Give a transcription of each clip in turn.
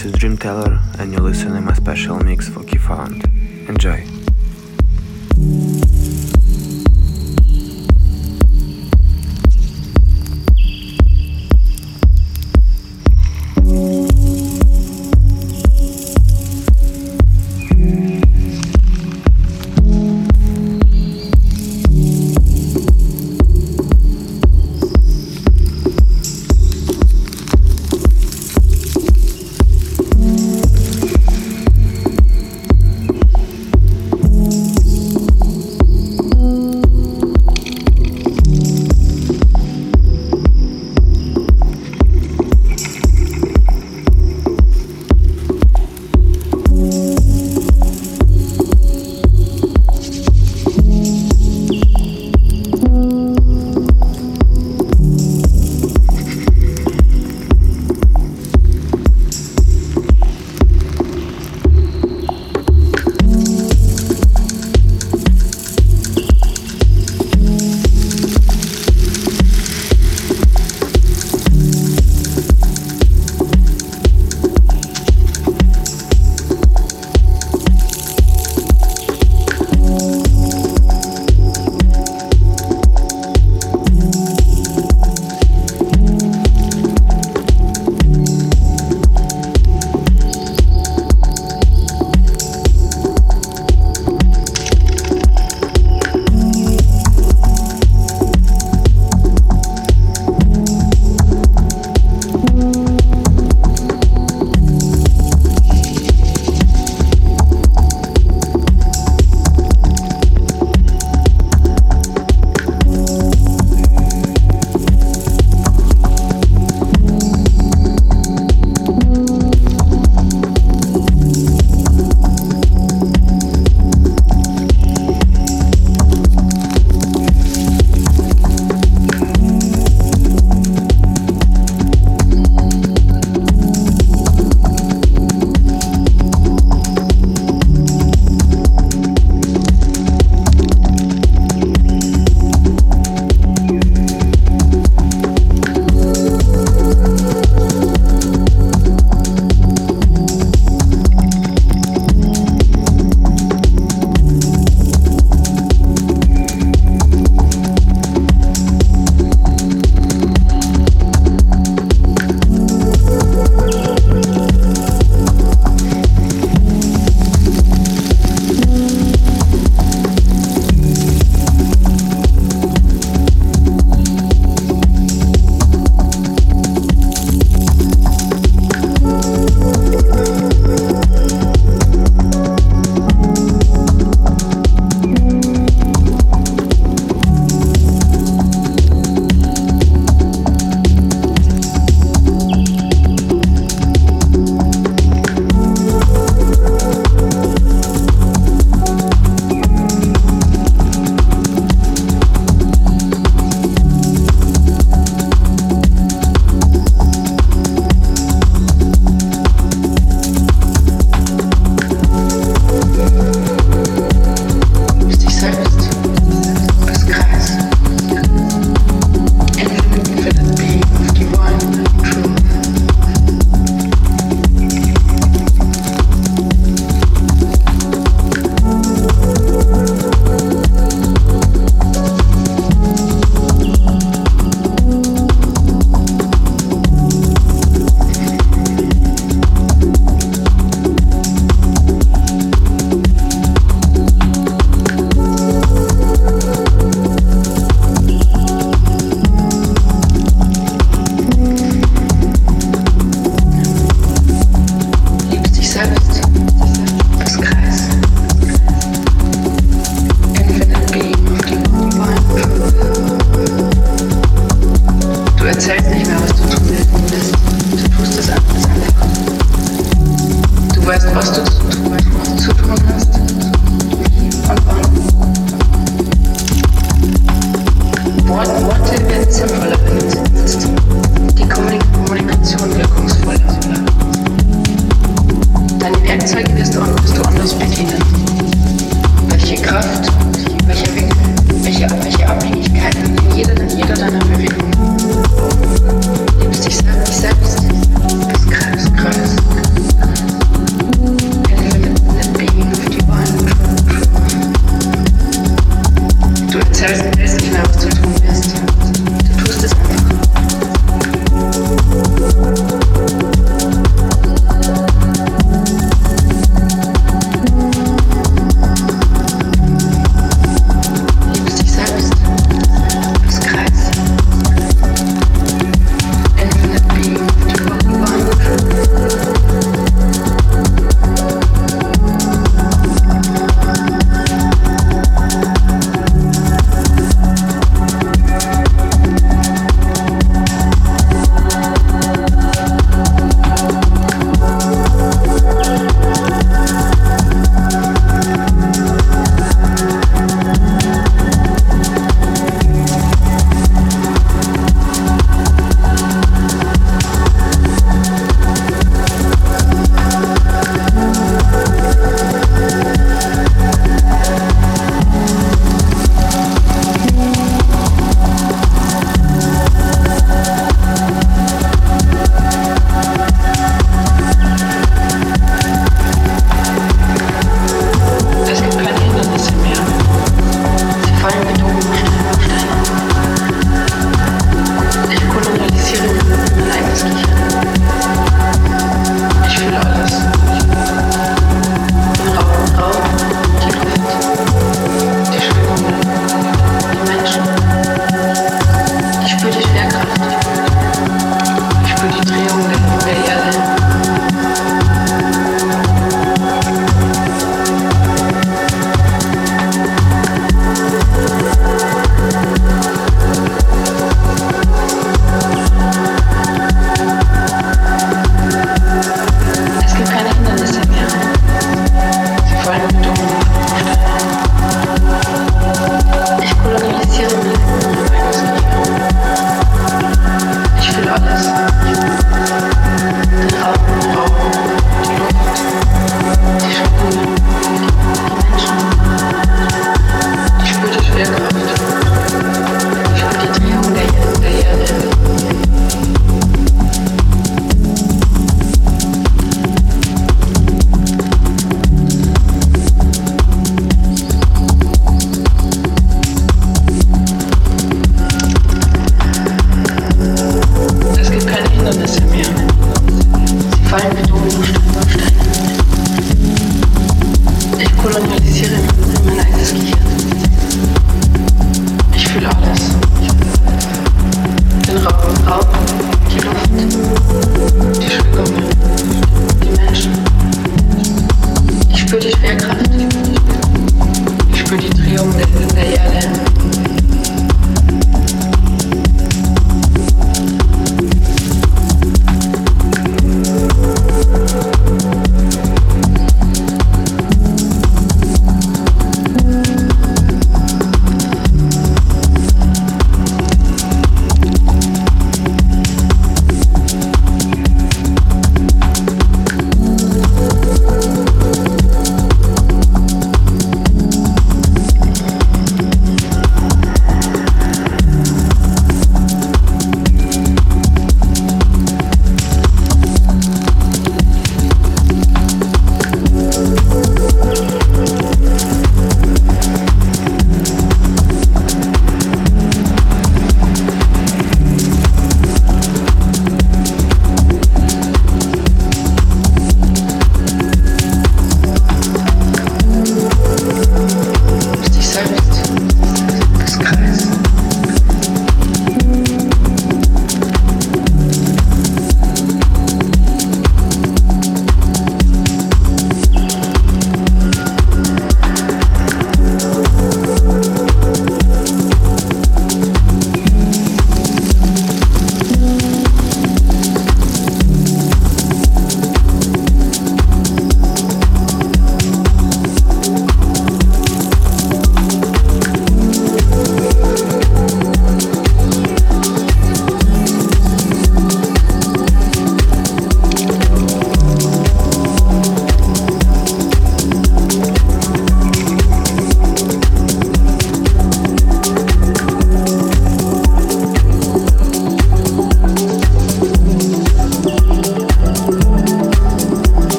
This is Dream Teller, and you're listening to my special mix for Kifant.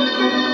Música